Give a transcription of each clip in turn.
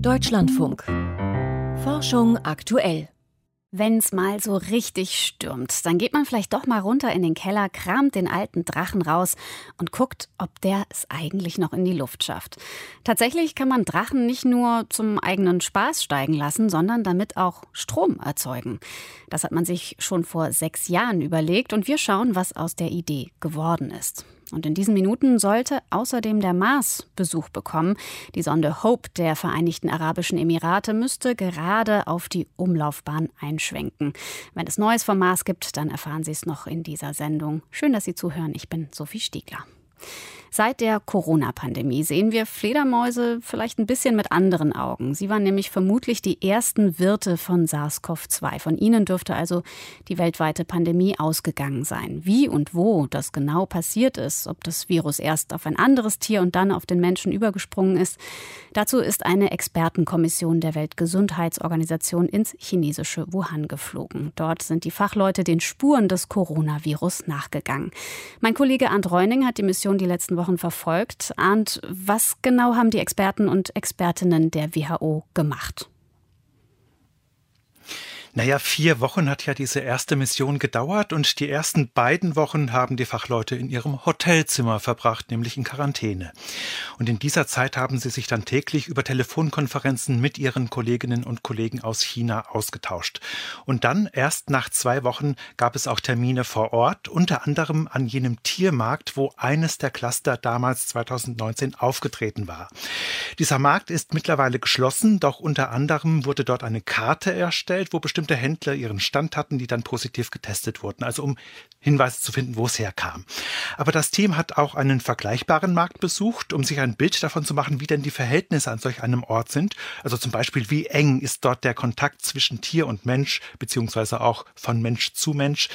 Deutschlandfunk. Forschung aktuell. Wenn's mal so richtig stürmt, dann geht man vielleicht doch mal runter in den Keller, kramt den alten Drachen raus und guckt, ob der es eigentlich noch in die Luft schafft. Tatsächlich kann man Drachen nicht nur zum eigenen Spaß steigen lassen, sondern damit auch Strom erzeugen. Das hat man sich schon vor sechs Jahren überlegt und wir schauen, was aus der Idee geworden ist. Und in diesen Minuten sollte außerdem der Mars Besuch bekommen. Die Sonde Hope der Vereinigten Arabischen Emirate müsste gerade auf die Umlaufbahn einschwenken. Wenn es Neues vom Mars gibt, dann erfahren Sie es noch in dieser Sendung. Schön, dass Sie zuhören. Ich bin Sophie Stiegler. Seit der Corona-Pandemie sehen wir Fledermäuse vielleicht ein bisschen mit anderen Augen. Sie waren nämlich vermutlich die ersten Wirte von SARS-CoV-2. Von ihnen dürfte also die weltweite Pandemie ausgegangen sein. Wie und wo das genau passiert ist, ob das Virus erst auf ein anderes Tier und dann auf den Menschen übergesprungen ist, dazu ist eine Expertenkommission der Weltgesundheitsorganisation ins chinesische Wuhan geflogen. Dort sind die Fachleute den Spuren des Coronavirus nachgegangen. Mein Kollege Arndt Reuning hat die Mission die letzten Wochen Wochen verfolgt. Und was genau haben die Experten und Expertinnen der WHO gemacht? Naja, vier Wochen hat ja diese erste Mission gedauert und die ersten beiden Wochen haben die Fachleute in ihrem Hotelzimmer verbracht, nämlich in Quarantäne. Und in dieser Zeit haben sie sich dann täglich über Telefonkonferenzen mit ihren Kolleginnen und Kollegen aus China ausgetauscht. Und dann, erst nach zwei Wochen, gab es auch Termine vor Ort, unter anderem an jenem Tiermarkt, wo eines der Cluster damals 2019 aufgetreten war. Dieser Markt ist mittlerweile geschlossen, doch unter anderem wurde dort eine Karte erstellt, wo bestimmte bestimmte Händler ihren Stand hatten, die dann positiv getestet wurden, also um Hinweise zu finden, wo es herkam. Aber das Team hat auch einen vergleichbaren Markt besucht, um sich ein Bild davon zu machen, wie denn die Verhältnisse an solch einem Ort sind. Also zum Beispiel, wie eng ist dort der Kontakt zwischen Tier und Mensch, beziehungsweise auch von Mensch zu Mensch.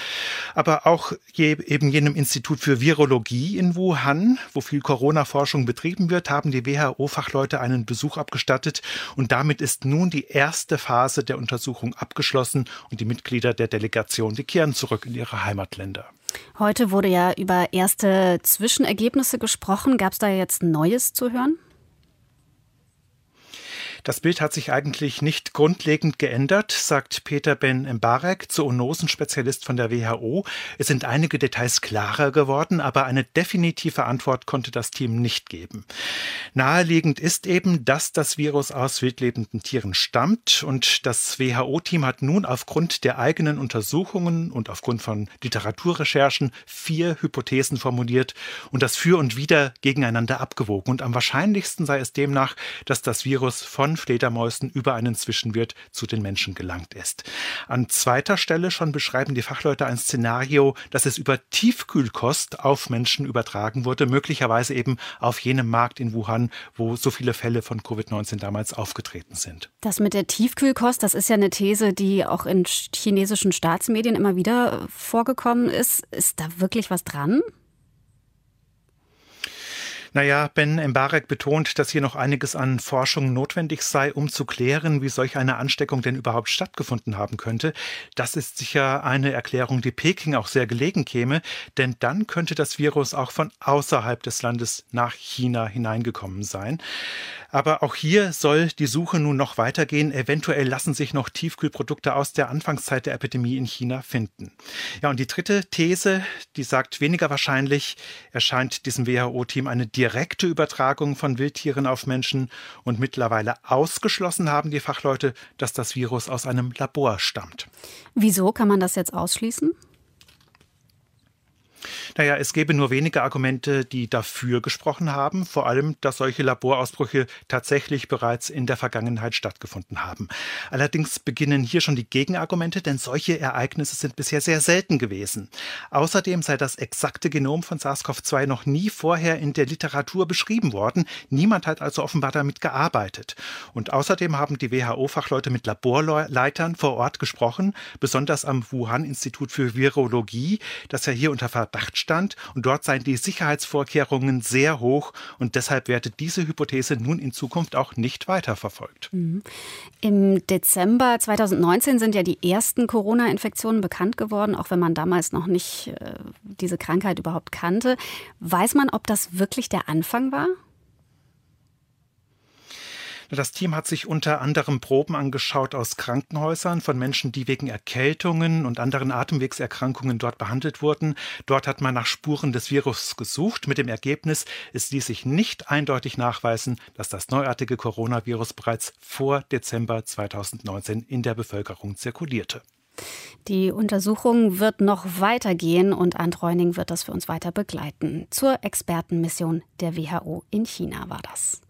Aber auch je, eben jenem Institut für Virologie in Wuhan, wo viel Corona-Forschung betrieben wird, haben die WHO-Fachleute einen Besuch abgestattet. Und damit ist nun die erste Phase der Untersuchung abgeschlossen abgeschlossen und die Mitglieder der Delegation, die kehren zurück in ihre Heimatländer. Heute wurde ja über erste Zwischenergebnisse gesprochen. Gab es da jetzt Neues zu hören? Das Bild hat sich eigentlich nicht grundlegend geändert, sagt Peter Ben Mbarek, Zoonosenspezialist von der WHO. Es sind einige Details klarer geworden, aber eine definitive Antwort konnte das Team nicht geben. Naheliegend ist eben, dass das Virus aus wildlebenden Tieren stammt und das WHO-Team hat nun aufgrund der eigenen Untersuchungen und aufgrund von Literaturrecherchen vier Hypothesen formuliert und das für und wieder gegeneinander abgewogen. Und am wahrscheinlichsten sei es demnach, dass das Virus von von Fledermäusen über einen Zwischenwirt zu den Menschen gelangt ist. An zweiter Stelle schon beschreiben die Fachleute ein Szenario, dass es über Tiefkühlkost auf Menschen übertragen wurde, möglicherweise eben auf jenem Markt in Wuhan, wo so viele Fälle von Covid-19 damals aufgetreten sind. Das mit der Tiefkühlkost, das ist ja eine These, die auch in chinesischen Staatsmedien immer wieder vorgekommen ist. Ist da wirklich was dran? Naja, Ben Mbarek betont, dass hier noch einiges an Forschung notwendig sei, um zu klären, wie solch eine Ansteckung denn überhaupt stattgefunden haben könnte. Das ist sicher eine Erklärung, die Peking auch sehr gelegen käme, denn dann könnte das Virus auch von außerhalb des Landes nach China hineingekommen sein. Aber auch hier soll die Suche nun noch weitergehen. Eventuell lassen sich noch Tiefkühlprodukte aus der Anfangszeit der Epidemie in China finden. Ja, und die dritte These, die sagt weniger wahrscheinlich, erscheint diesem WHO-Team eine direkte Übertragung von Wildtieren auf Menschen und mittlerweile ausgeschlossen haben die Fachleute, dass das Virus aus einem Labor stammt. Wieso kann man das jetzt ausschließen? Naja, es gäbe nur wenige Argumente, die dafür gesprochen haben, vor allem, dass solche Laborausbrüche tatsächlich bereits in der Vergangenheit stattgefunden haben. Allerdings beginnen hier schon die Gegenargumente, denn solche Ereignisse sind bisher sehr selten gewesen. Außerdem sei das exakte Genom von SARS-CoV-2 noch nie vorher in der Literatur beschrieben worden. Niemand hat also offenbar damit gearbeitet. Und außerdem haben die WHO-Fachleute mit Laborleitern vor Ort gesprochen, besonders am Wuhan-Institut für Virologie, das ja hier unter Verdacht stand und dort seien die Sicherheitsvorkehrungen sehr hoch und deshalb werde diese Hypothese nun in Zukunft auch nicht weiterverfolgt. Mhm. Im Dezember 2019 sind ja die ersten Corona-Infektionen bekannt geworden, auch wenn man damals noch nicht äh, diese Krankheit überhaupt kannte. Weiß man, ob das wirklich der Anfang war? Das Team hat sich unter anderem Proben angeschaut aus Krankenhäusern von Menschen, die wegen Erkältungen und anderen Atemwegserkrankungen dort behandelt wurden. Dort hat man nach Spuren des Virus gesucht. Mit dem Ergebnis, es ließ sich nicht eindeutig nachweisen, dass das neuartige Coronavirus bereits vor Dezember 2019 in der Bevölkerung zirkulierte. Die Untersuchung wird noch weitergehen und Ant Reuning wird das für uns weiter begleiten. Zur Expertenmission der WHO in China war das.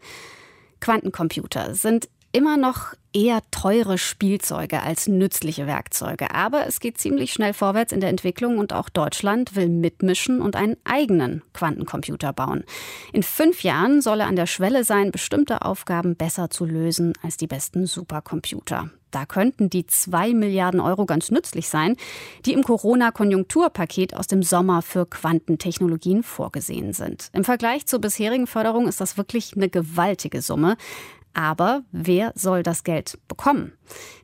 Quantencomputer sind immer noch eher teure Spielzeuge als nützliche Werkzeuge. Aber es geht ziemlich schnell vorwärts in der Entwicklung und auch Deutschland will mitmischen und einen eigenen Quantencomputer bauen. In fünf Jahren soll er an der Schwelle sein, bestimmte Aufgaben besser zu lösen als die besten Supercomputer. Da könnten die zwei Milliarden Euro ganz nützlich sein, die im Corona-Konjunkturpaket aus dem Sommer für Quantentechnologien vorgesehen sind. Im Vergleich zur bisherigen Förderung ist das wirklich eine gewaltige Summe. Aber wer soll das Geld bekommen?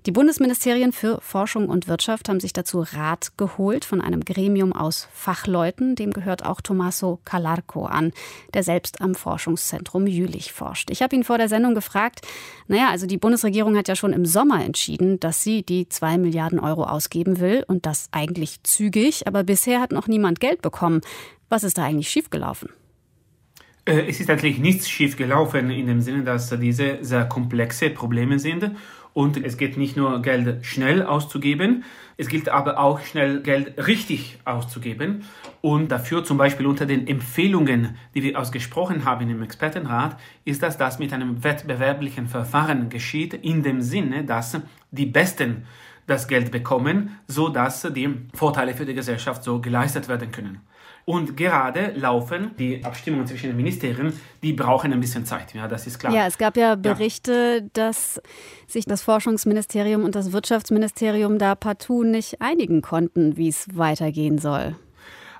Die Bundesministerien für Forschung und Wirtschaft haben sich dazu Rat geholt von einem Gremium aus Fachleuten. Dem gehört auch Tommaso Calarco an, der selbst am Forschungszentrum Jülich forscht. Ich habe ihn vor der Sendung gefragt, naja, also die Bundesregierung hat ja schon im Sommer entschieden, dass sie die zwei Milliarden Euro ausgeben will und das eigentlich zügig, aber bisher hat noch niemand Geld bekommen. Was ist da eigentlich schiefgelaufen? Äh, es ist eigentlich nichts schief gelaufen in dem Sinne, dass diese sehr komplexe Probleme sind und es geht nicht nur Geld schnell auszugeben, es gilt aber auch schnell Geld richtig auszugeben und dafür zum Beispiel unter den Empfehlungen, die wir ausgesprochen haben im Expertenrat, ist, dass das mit einem wettbewerblichen Verfahren geschieht, in dem Sinne, dass die Besten das Geld bekommen, so dass die Vorteile für die Gesellschaft so geleistet werden können. Und gerade laufen die Abstimmungen zwischen den Ministerien, die brauchen ein bisschen Zeit, ja, das ist klar. Ja, es gab ja Berichte, ja. dass sich das Forschungsministerium und das Wirtschaftsministerium da partout nicht einigen konnten, wie es weitergehen soll.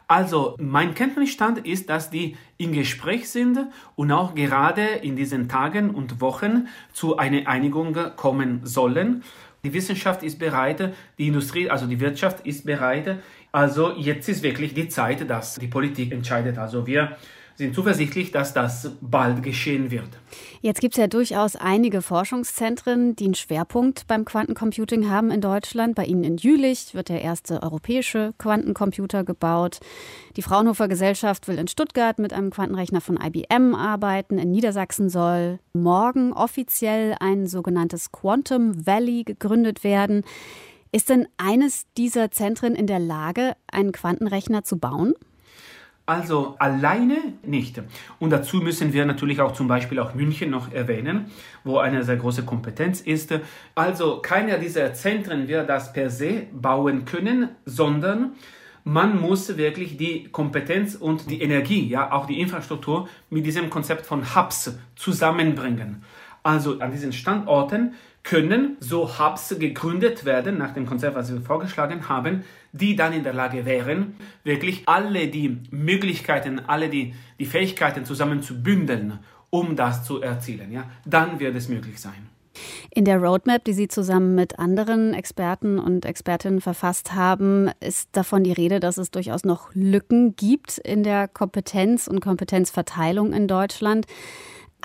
Also, mein Kenntnisstand ist, dass die in Gespräch sind und auch gerade in diesen Tagen und Wochen zu einer Einigung kommen sollen. Die Wissenschaft ist bereit, die Industrie, also die Wirtschaft ist bereit, also jetzt ist wirklich die Zeit, dass die Politik entscheidet. Also wir sind zuversichtlich, dass das bald geschehen wird. Jetzt gibt es ja durchaus einige Forschungszentren, die einen Schwerpunkt beim Quantencomputing haben in Deutschland. Bei Ihnen in Jülich wird der erste europäische Quantencomputer gebaut. Die Fraunhofer Gesellschaft will in Stuttgart mit einem Quantenrechner von IBM arbeiten. In Niedersachsen soll morgen offiziell ein sogenanntes Quantum Valley gegründet werden. Ist denn eines dieser Zentren in der Lage, einen Quantenrechner zu bauen? Also alleine nicht. Und dazu müssen wir natürlich auch zum Beispiel auch München noch erwähnen, wo eine sehr große Kompetenz ist. Also keiner dieser Zentren wird das per se bauen können, sondern man muss wirklich die Kompetenz und die Energie, ja auch die Infrastruktur mit diesem Konzept von Hubs zusammenbringen. Also an diesen Standorten können so Hubs gegründet werden, nach dem Konzept, was wir vorgeschlagen haben, die dann in der Lage wären, wirklich alle die Möglichkeiten, alle die, die Fähigkeiten zusammen zu bündeln, um das zu erzielen. Ja? Dann wird es möglich sein. In der Roadmap, die Sie zusammen mit anderen Experten und Expertinnen verfasst haben, ist davon die Rede, dass es durchaus noch Lücken gibt in der Kompetenz und Kompetenzverteilung in Deutschland.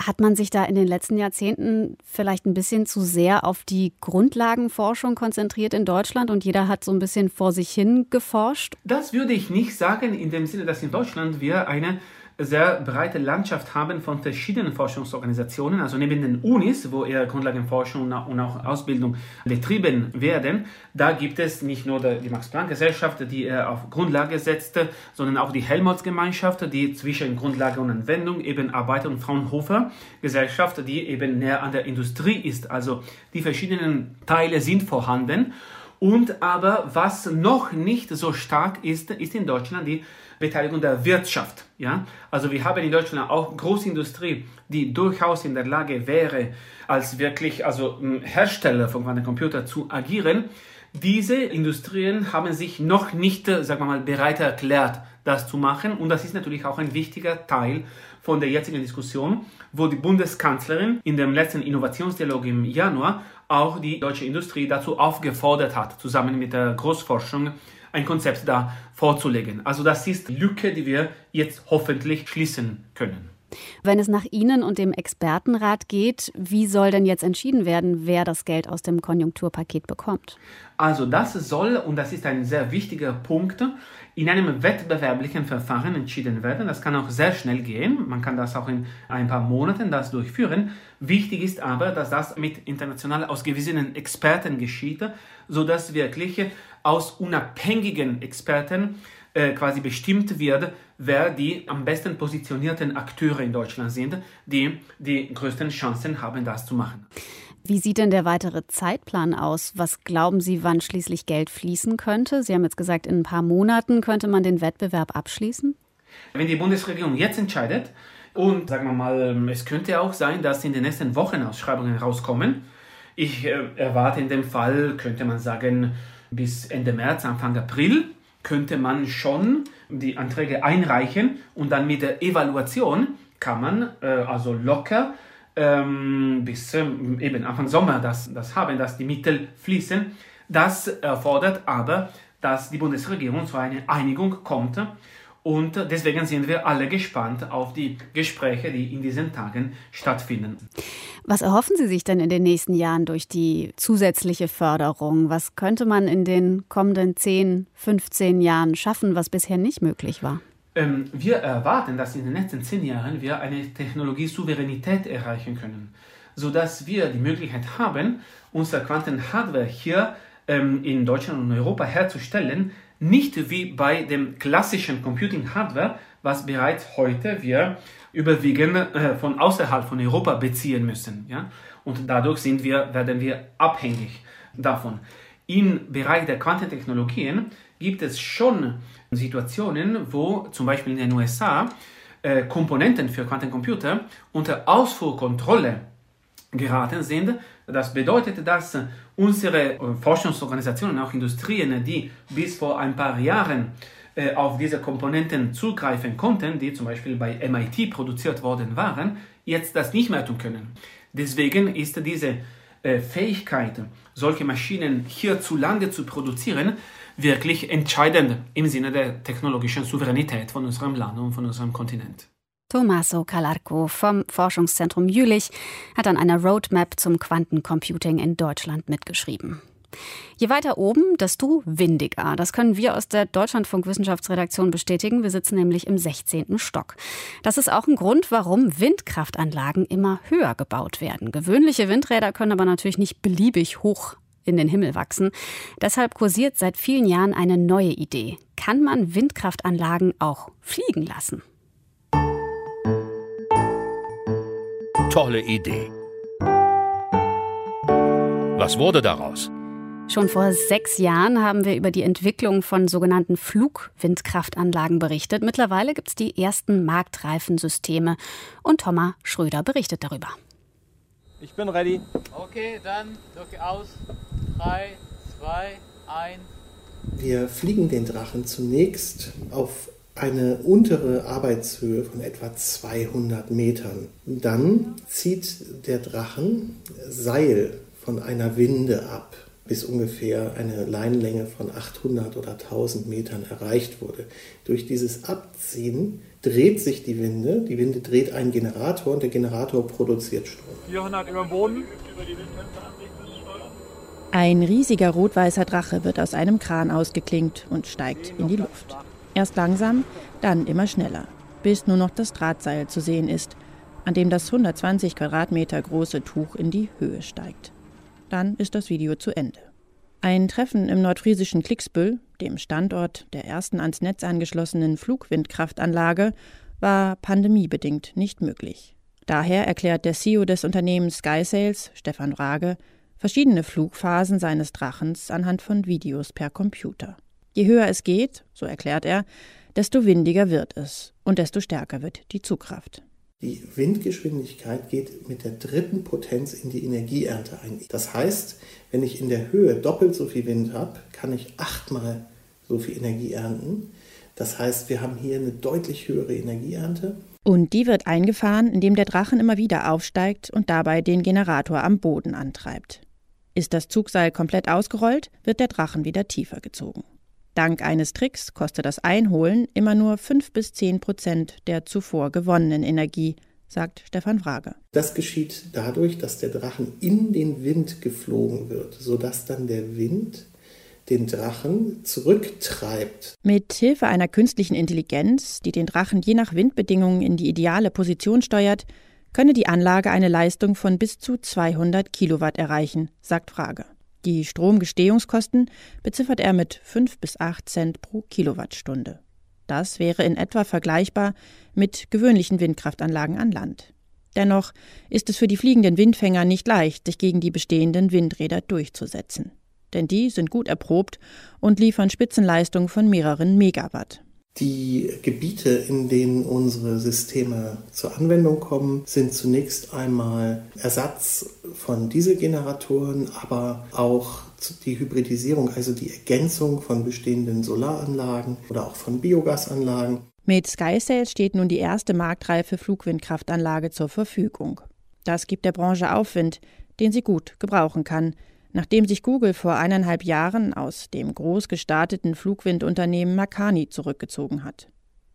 Hat man sich da in den letzten Jahrzehnten vielleicht ein bisschen zu sehr auf die Grundlagenforschung konzentriert in Deutschland und jeder hat so ein bisschen vor sich hin geforscht? Das würde ich nicht sagen, in dem Sinne, dass in Deutschland wir eine sehr breite Landschaft haben von verschiedenen Forschungsorganisationen, also neben den Unis, wo eher Grundlagenforschung und auch Ausbildung betrieben werden, da gibt es nicht nur die Max-Planck-Gesellschaft, die auf Grundlage setzt, sondern auch die Helmholtz-Gemeinschaft, die zwischen Grundlage und Anwendung eben arbeitet und Fraunhofer-Gesellschaft, die eben näher an der Industrie ist. Also die verschiedenen Teile sind vorhanden. Und aber was noch nicht so stark ist, ist in Deutschland die Beteiligung der Wirtschaft. Ja? Also wir haben in Deutschland auch Großindustrie, die durchaus in der Lage wäre, als wirklich also Hersteller von Quantencomputer zu agieren. Diese Industrien haben sich noch nicht, sagen wir mal, bereit erklärt, das zu machen. Und das ist natürlich auch ein wichtiger Teil von der jetzigen Diskussion, wo die Bundeskanzlerin in dem letzten Innovationsdialog im Januar auch die deutsche Industrie dazu aufgefordert hat, zusammen mit der Großforschung ein Konzept da vorzulegen. Also das ist die Lücke, die wir jetzt hoffentlich schließen können. Wenn es nach Ihnen und dem Expertenrat geht, wie soll denn jetzt entschieden werden, wer das Geld aus dem Konjunkturpaket bekommt? Also das soll, und das ist ein sehr wichtiger Punkt, in einem wettbewerblichen Verfahren entschieden werden. Das kann auch sehr schnell gehen. Man kann das auch in ein paar Monaten das durchführen. Wichtig ist aber, dass das mit international ausgewiesenen Experten geschieht, sodass wirklich aus unabhängigen Experten äh, quasi bestimmt wird, wer die am besten positionierten Akteure in Deutschland sind, die die größten Chancen haben, das zu machen. Wie sieht denn der weitere Zeitplan aus? Was glauben Sie, wann schließlich Geld fließen könnte? Sie haben jetzt gesagt, in ein paar Monaten könnte man den Wettbewerb abschließen? Wenn die Bundesregierung jetzt entscheidet, und sagen wir mal, es könnte auch sein, dass in den nächsten Wochen Ausschreibungen rauskommen. Ich äh, erwarte in dem Fall, könnte man sagen, bis Ende März, Anfang April könnte man schon die Anträge einreichen und dann mit der Evaluation kann man äh, also locker ähm, bis ähm, eben Anfang Sommer das, das haben, dass die Mittel fließen. Das erfordert aber, dass die Bundesregierung zu einer Einigung kommt. Und deswegen sind wir alle gespannt auf die Gespräche, die in diesen Tagen stattfinden. Was erhoffen Sie sich denn in den nächsten Jahren durch die zusätzliche Förderung? Was könnte man in den kommenden 10, 15 Jahren schaffen, was bisher nicht möglich war? Ähm, wir erwarten, dass in den nächsten zehn Jahren wir eine Technologiesouveränität erreichen können, sodass wir die Möglichkeit haben, unsere Quantenhardware hier ähm, in Deutschland und Europa herzustellen, nicht wie bei dem klassischen Computing Hardware, was bereits heute wir überwiegend äh, von außerhalb von Europa beziehen müssen. Ja? Und dadurch sind wir, werden wir abhängig davon. Im Bereich der Quantentechnologien gibt es schon Situationen, wo zum Beispiel in den USA äh, Komponenten für Quantencomputer unter Ausfuhrkontrolle geraten sind. Das bedeutet, dass unsere äh, Forschungsorganisationen, auch Industrien, die bis vor ein paar Jahren äh, auf diese Komponenten zugreifen konnten, die zum Beispiel bei MIT produziert worden waren, jetzt das nicht mehr tun können. Deswegen ist diese äh, Fähigkeit, solche Maschinen hierzulande zu produzieren, wirklich entscheidend im Sinne der technologischen Souveränität von unserem Land und von unserem Kontinent. Tommaso Calarco vom Forschungszentrum Jülich hat an einer Roadmap zum Quantencomputing in Deutschland mitgeschrieben. Je weiter oben, desto windiger. Das können wir aus der Deutschlandfunk Wissenschaftsredaktion bestätigen. Wir sitzen nämlich im 16. Stock. Das ist auch ein Grund, warum Windkraftanlagen immer höher gebaut werden. Gewöhnliche Windräder können aber natürlich nicht beliebig hoch in den Himmel wachsen. Deshalb kursiert seit vielen Jahren eine neue Idee. Kann man Windkraftanlagen auch fliegen lassen? Tolle Idee. Was wurde daraus? Schon vor sechs Jahren haben wir über die Entwicklung von sogenannten Flugwindkraftanlagen berichtet. Mittlerweile gibt es die ersten marktreifen Systeme. Und Thomas Schröder berichtet darüber. Ich bin ready. Okay, dann drücke aus. 3, 2, 1. Wir fliegen den Drachen zunächst auf eine untere Arbeitshöhe von etwa 200 Metern. Dann zieht der Drachen Seil von einer Winde ab bis ungefähr eine Leinenlänge von 800 oder 1000 Metern erreicht wurde. Durch dieses Abziehen dreht sich die Winde, die Winde dreht einen Generator und der Generator produziert Strom. 400 über dem Boden. Ein riesiger rot-weißer Drache wird aus einem Kran ausgeklinkt und steigt in die Luft. Erst langsam, dann immer schneller, bis nur noch das Drahtseil zu sehen ist, an dem das 120 Quadratmeter große Tuch in die Höhe steigt. Dann ist das Video zu Ende. Ein Treffen im nordfriesischen Klicksbüll, dem Standort der ersten ans Netz angeschlossenen Flugwindkraftanlage, war pandemiebedingt nicht möglich. Daher erklärt der CEO des Unternehmens SkySales, Stefan Rage, verschiedene Flugphasen seines Drachens anhand von Videos per Computer. Je höher es geht, so erklärt er, desto windiger wird es und desto stärker wird die Zugkraft. Die Windgeschwindigkeit geht mit der dritten Potenz in die Energieernte ein. Das heißt, wenn ich in der Höhe doppelt so viel Wind habe, kann ich achtmal so viel Energie ernten. Das heißt, wir haben hier eine deutlich höhere Energieernte. Und die wird eingefahren, indem der Drachen immer wieder aufsteigt und dabei den Generator am Boden antreibt. Ist das Zugseil komplett ausgerollt, wird der Drachen wieder tiefer gezogen. Dank eines Tricks kostet das Einholen immer nur 5 bis 10 Prozent der zuvor gewonnenen Energie, sagt Stefan Frage. Das geschieht dadurch, dass der Drachen in den Wind geflogen wird, sodass dann der Wind den Drachen zurücktreibt. Mit Hilfe einer künstlichen Intelligenz, die den Drachen je nach Windbedingungen in die ideale Position steuert, könne die Anlage eine Leistung von bis zu 200 Kilowatt erreichen, sagt Frage. Die Stromgestehungskosten beziffert er mit 5 bis 8 Cent pro Kilowattstunde. Das wäre in etwa vergleichbar mit gewöhnlichen Windkraftanlagen an Land. Dennoch ist es für die fliegenden Windfänger nicht leicht, sich gegen die bestehenden Windräder durchzusetzen. Denn die sind gut erprobt und liefern Spitzenleistungen von mehreren Megawatt. Die Gebiete, in denen unsere Systeme zur Anwendung kommen, sind zunächst einmal Ersatz von Dieselgeneratoren, aber auch die Hybridisierung, also die Ergänzung von bestehenden Solaranlagen oder auch von Biogasanlagen. Mit SkySail steht nun die erste marktreife Flugwindkraftanlage zur Verfügung. Das gibt der Branche Aufwind, den sie gut gebrauchen kann – nachdem sich Google vor eineinhalb Jahren aus dem groß gestarteten Flugwindunternehmen Makani zurückgezogen hat.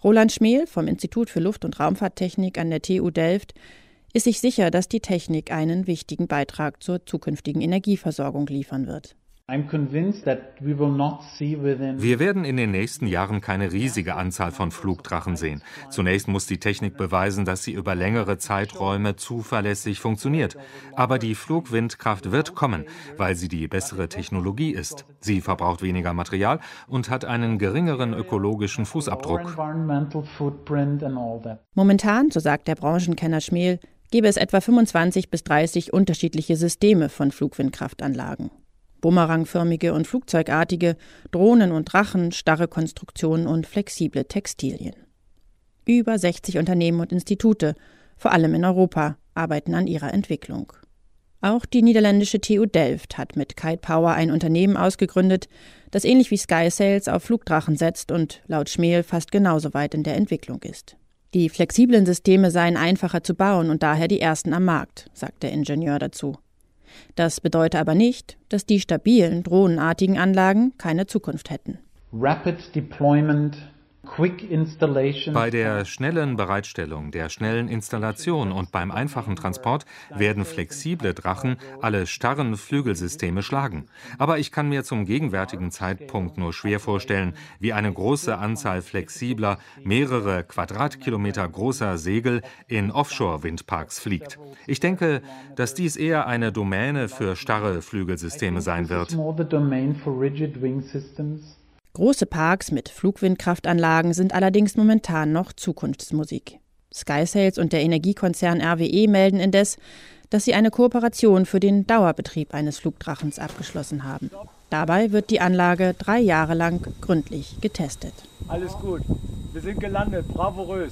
Roland Schmel vom Institut für Luft- und Raumfahrttechnik an der TU Delft ist sich sicher, dass die Technik einen wichtigen Beitrag zur zukünftigen Energieversorgung liefern wird. Wir werden in den nächsten Jahren keine riesige Anzahl von Flugdrachen sehen. Zunächst muss die Technik beweisen, dass sie über längere Zeiträume zuverlässig funktioniert. Aber die Flugwindkraft wird kommen, weil sie die bessere Technologie ist. Sie verbraucht weniger Material und hat einen geringeren ökologischen Fußabdruck. Momentan, so sagt der Branchenkenner Schmel, gäbe es etwa 25 bis 30 unterschiedliche Systeme von Flugwindkraftanlagen bumerangförmige und flugzeugartige, Drohnen und Drachen, starre Konstruktionen und flexible Textilien. Über 60 Unternehmen und Institute, vor allem in Europa, arbeiten an ihrer Entwicklung. Auch die niederländische TU Delft hat mit Kite Power ein Unternehmen ausgegründet, das ähnlich wie Sky Sales auf Flugdrachen setzt und laut Schmel fast genauso weit in der Entwicklung ist. Die flexiblen Systeme seien einfacher zu bauen und daher die ersten am Markt, sagt der Ingenieur dazu. Das bedeutet aber nicht, dass die stabilen drohnenartigen Anlagen keine Zukunft hätten. Rapid Deployment bei der schnellen Bereitstellung, der schnellen Installation und beim einfachen Transport werden flexible Drachen alle starren Flügelsysteme schlagen. Aber ich kann mir zum gegenwärtigen Zeitpunkt nur schwer vorstellen, wie eine große Anzahl flexibler, mehrere Quadratkilometer großer Segel in Offshore-Windparks fliegt. Ich denke, dass dies eher eine Domäne für starre Flügelsysteme sein wird. Große Parks mit Flugwindkraftanlagen sind allerdings momentan noch Zukunftsmusik. SkySales und der Energiekonzern RWE melden indes, dass sie eine Kooperation für den Dauerbetrieb eines Flugdrachens abgeschlossen haben. Dabei wird die Anlage drei Jahre lang gründlich getestet. Alles gut, wir sind gelandet, bravourös.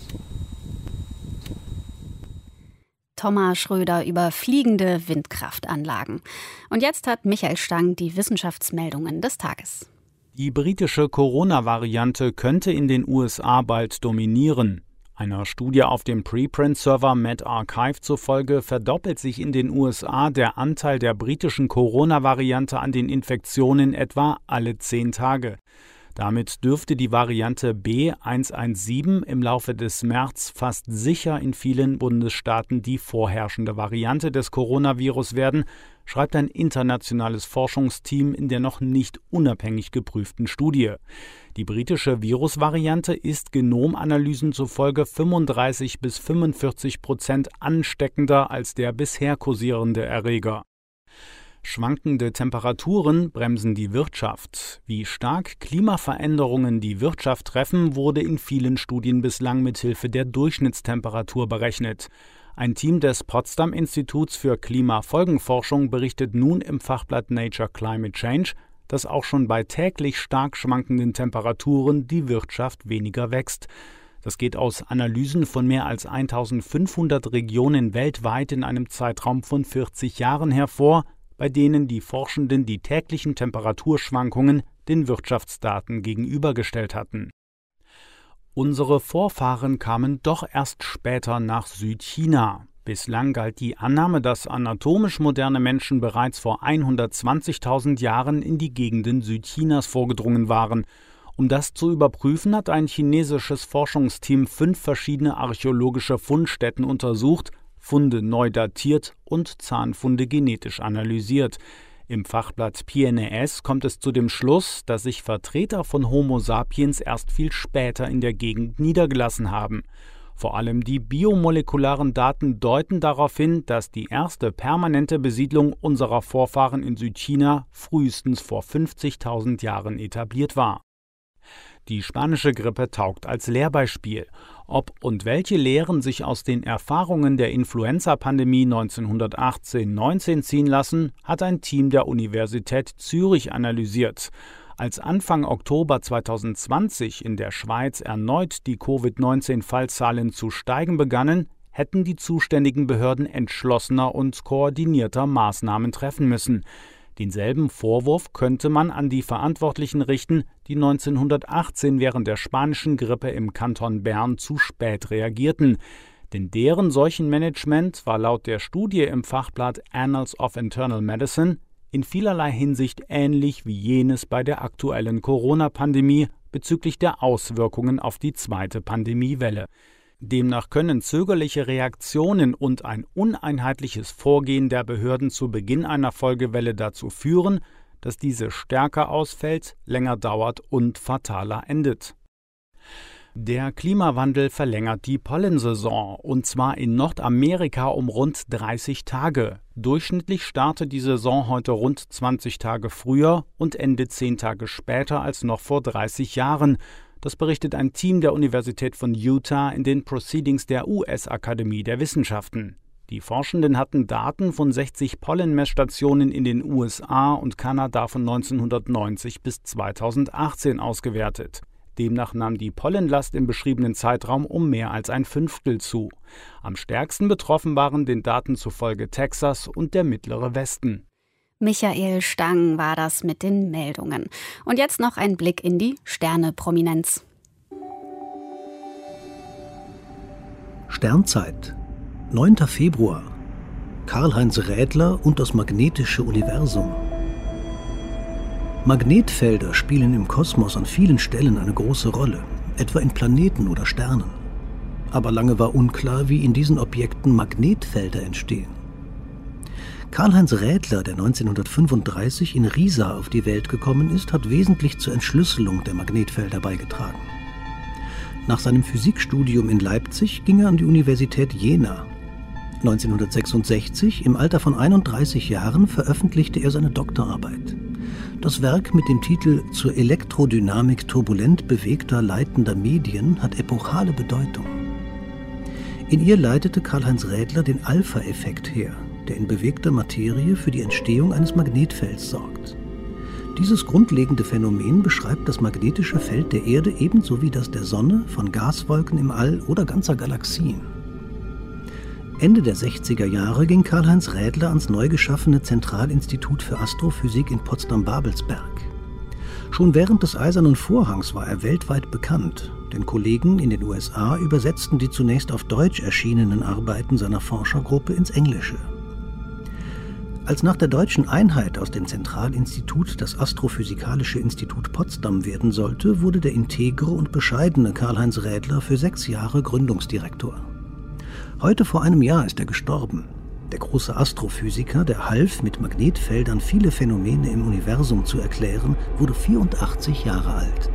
Thomas Schröder über fliegende Windkraftanlagen. Und jetzt hat Michael Stang die Wissenschaftsmeldungen des Tages. Die britische Corona-Variante könnte in den USA bald dominieren. Einer Studie auf dem Preprint-Server MedArchive zufolge verdoppelt sich in den USA der Anteil der britischen Corona-Variante an den Infektionen etwa alle zehn Tage. Damit dürfte die Variante B117 im Laufe des März fast sicher in vielen Bundesstaaten die vorherrschende Variante des Coronavirus werden, schreibt ein internationales Forschungsteam in der noch nicht unabhängig geprüften Studie. Die britische Virusvariante ist Genomanalysen zufolge 35 bis 45 Prozent ansteckender als der bisher kursierende Erreger. Schwankende Temperaturen bremsen die Wirtschaft. Wie stark Klimaveränderungen die Wirtschaft treffen, wurde in vielen Studien bislang mit Hilfe der Durchschnittstemperatur berechnet. Ein Team des Potsdam Instituts für Klimafolgenforschung berichtet nun im Fachblatt Nature Climate Change, dass auch schon bei täglich stark schwankenden Temperaturen die Wirtschaft weniger wächst. Das geht aus Analysen von mehr als 1500 Regionen weltweit in einem Zeitraum von 40 Jahren hervor, bei denen die Forschenden die täglichen Temperaturschwankungen den Wirtschaftsdaten gegenübergestellt hatten. Unsere Vorfahren kamen doch erst später nach Südchina. Bislang galt die Annahme, dass anatomisch moderne Menschen bereits vor 120.000 Jahren in die Gegenden Südchinas vorgedrungen waren. Um das zu überprüfen, hat ein chinesisches Forschungsteam fünf verschiedene archäologische Fundstätten untersucht, Funde neu datiert und Zahnfunde genetisch analysiert. Im Fachblatt PNAS kommt es zu dem Schluss, dass sich Vertreter von Homo sapiens erst viel später in der Gegend niedergelassen haben. Vor allem die biomolekularen Daten deuten darauf hin, dass die erste permanente Besiedlung unserer Vorfahren in Südchina frühestens vor 50.000 Jahren etabliert war. Die spanische Grippe taugt als Lehrbeispiel. Ob und welche Lehren sich aus den Erfahrungen der Influenza-Pandemie 1918-19 ziehen lassen, hat ein Team der Universität Zürich analysiert. Als Anfang Oktober 2020 in der Schweiz erneut die Covid-19-Fallzahlen zu steigen begannen, hätten die zuständigen Behörden entschlossener und koordinierter Maßnahmen treffen müssen. Denselben Vorwurf könnte man an die Verantwortlichen richten, die 1918 während der spanischen Grippe im Kanton Bern zu spät reagierten. Denn deren Seuchenmanagement war laut der Studie im Fachblatt Annals of Internal Medicine in vielerlei Hinsicht ähnlich wie jenes bei der aktuellen Corona-Pandemie bezüglich der Auswirkungen auf die zweite Pandemiewelle. Demnach können zögerliche Reaktionen und ein uneinheitliches Vorgehen der Behörden zu Beginn einer Folgewelle dazu führen, dass diese stärker ausfällt, länger dauert und fataler endet. Der Klimawandel verlängert die Pollensaison und zwar in Nordamerika um rund 30 Tage. Durchschnittlich startet die Saison heute rund 20 Tage früher und endet 10 Tage später als noch vor 30 Jahren. Das berichtet ein Team der Universität von Utah in den Proceedings der US-Akademie der Wissenschaften. Die Forschenden hatten Daten von 60 Pollenmessstationen in den USA und Kanada von 1990 bis 2018 ausgewertet. Demnach nahm die Pollenlast im beschriebenen Zeitraum um mehr als ein Fünftel zu. Am stärksten betroffen waren den Daten zufolge Texas und der mittlere Westen. Michael Stang war das mit den Meldungen. Und jetzt noch ein Blick in die Sterne-Prominenz. Sternzeit, 9. Februar. Karl-Heinz Rädler und das magnetische Universum. Magnetfelder spielen im Kosmos an vielen Stellen eine große Rolle, etwa in Planeten oder Sternen. Aber lange war unklar, wie in diesen Objekten Magnetfelder entstehen. Karl-Heinz Rädler, der 1935 in Riesa auf die Welt gekommen ist, hat wesentlich zur Entschlüsselung der Magnetfelder beigetragen. Nach seinem Physikstudium in Leipzig ging er an die Universität Jena. 1966, im Alter von 31 Jahren, veröffentlichte er seine Doktorarbeit. Das Werk mit dem Titel Zur Elektrodynamik turbulent bewegter leitender Medien hat epochale Bedeutung. In ihr leitete Karl-Heinz Rädler den Alpha-Effekt her, der in bewegter Materie für die Entstehung eines Magnetfelds sorgt. Dieses grundlegende Phänomen beschreibt das magnetische Feld der Erde ebenso wie das der Sonne, von Gaswolken im All oder ganzer Galaxien. Ende der 60er Jahre ging Karl-Heinz Rädler ans neu geschaffene Zentralinstitut für Astrophysik in Potsdam-Babelsberg. Schon während des Eisernen Vorhangs war er weltweit bekannt, denn Kollegen in den USA übersetzten die zunächst auf Deutsch erschienenen Arbeiten seiner Forschergruppe ins Englische. Als nach der deutschen Einheit aus dem Zentralinstitut das Astrophysikalische Institut Potsdam werden sollte, wurde der integre und bescheidene Karl-Heinz Rädler für sechs Jahre Gründungsdirektor. Heute vor einem Jahr ist er gestorben. Der große Astrophysiker, der half, mit Magnetfeldern viele Phänomene im Universum zu erklären, wurde 84 Jahre alt.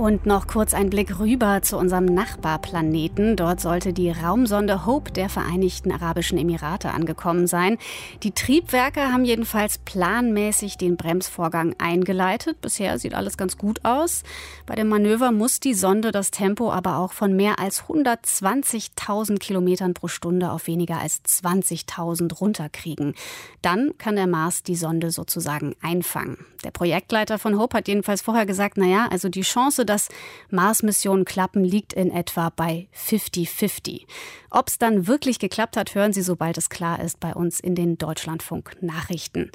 Und noch kurz ein Blick rüber zu unserem Nachbarplaneten. Dort sollte die Raumsonde Hope der Vereinigten Arabischen Emirate angekommen sein. Die Triebwerke haben jedenfalls planmäßig den Bremsvorgang eingeleitet. Bisher sieht alles ganz gut aus. Bei dem Manöver muss die Sonde das Tempo aber auch von mehr als 120.000 Kilometern pro Stunde auf weniger als 20.000 runterkriegen. Dann kann der Mars die Sonde sozusagen einfangen. Der Projektleiter von Hope hat jedenfalls vorher gesagt, naja, also die Chance, dass Mars-Missionen klappen, liegt in etwa bei 50-50. Ob es dann wirklich geklappt hat, hören Sie, sobald es klar ist, bei uns in den Deutschlandfunk-Nachrichten.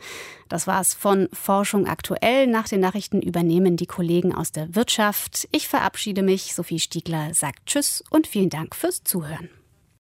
Das war's von Forschung aktuell. Nach den Nachrichten übernehmen die Kollegen aus der Wirtschaft. Ich verabschiede mich. Sophie Stiegler sagt Tschüss und vielen Dank fürs Zuhören.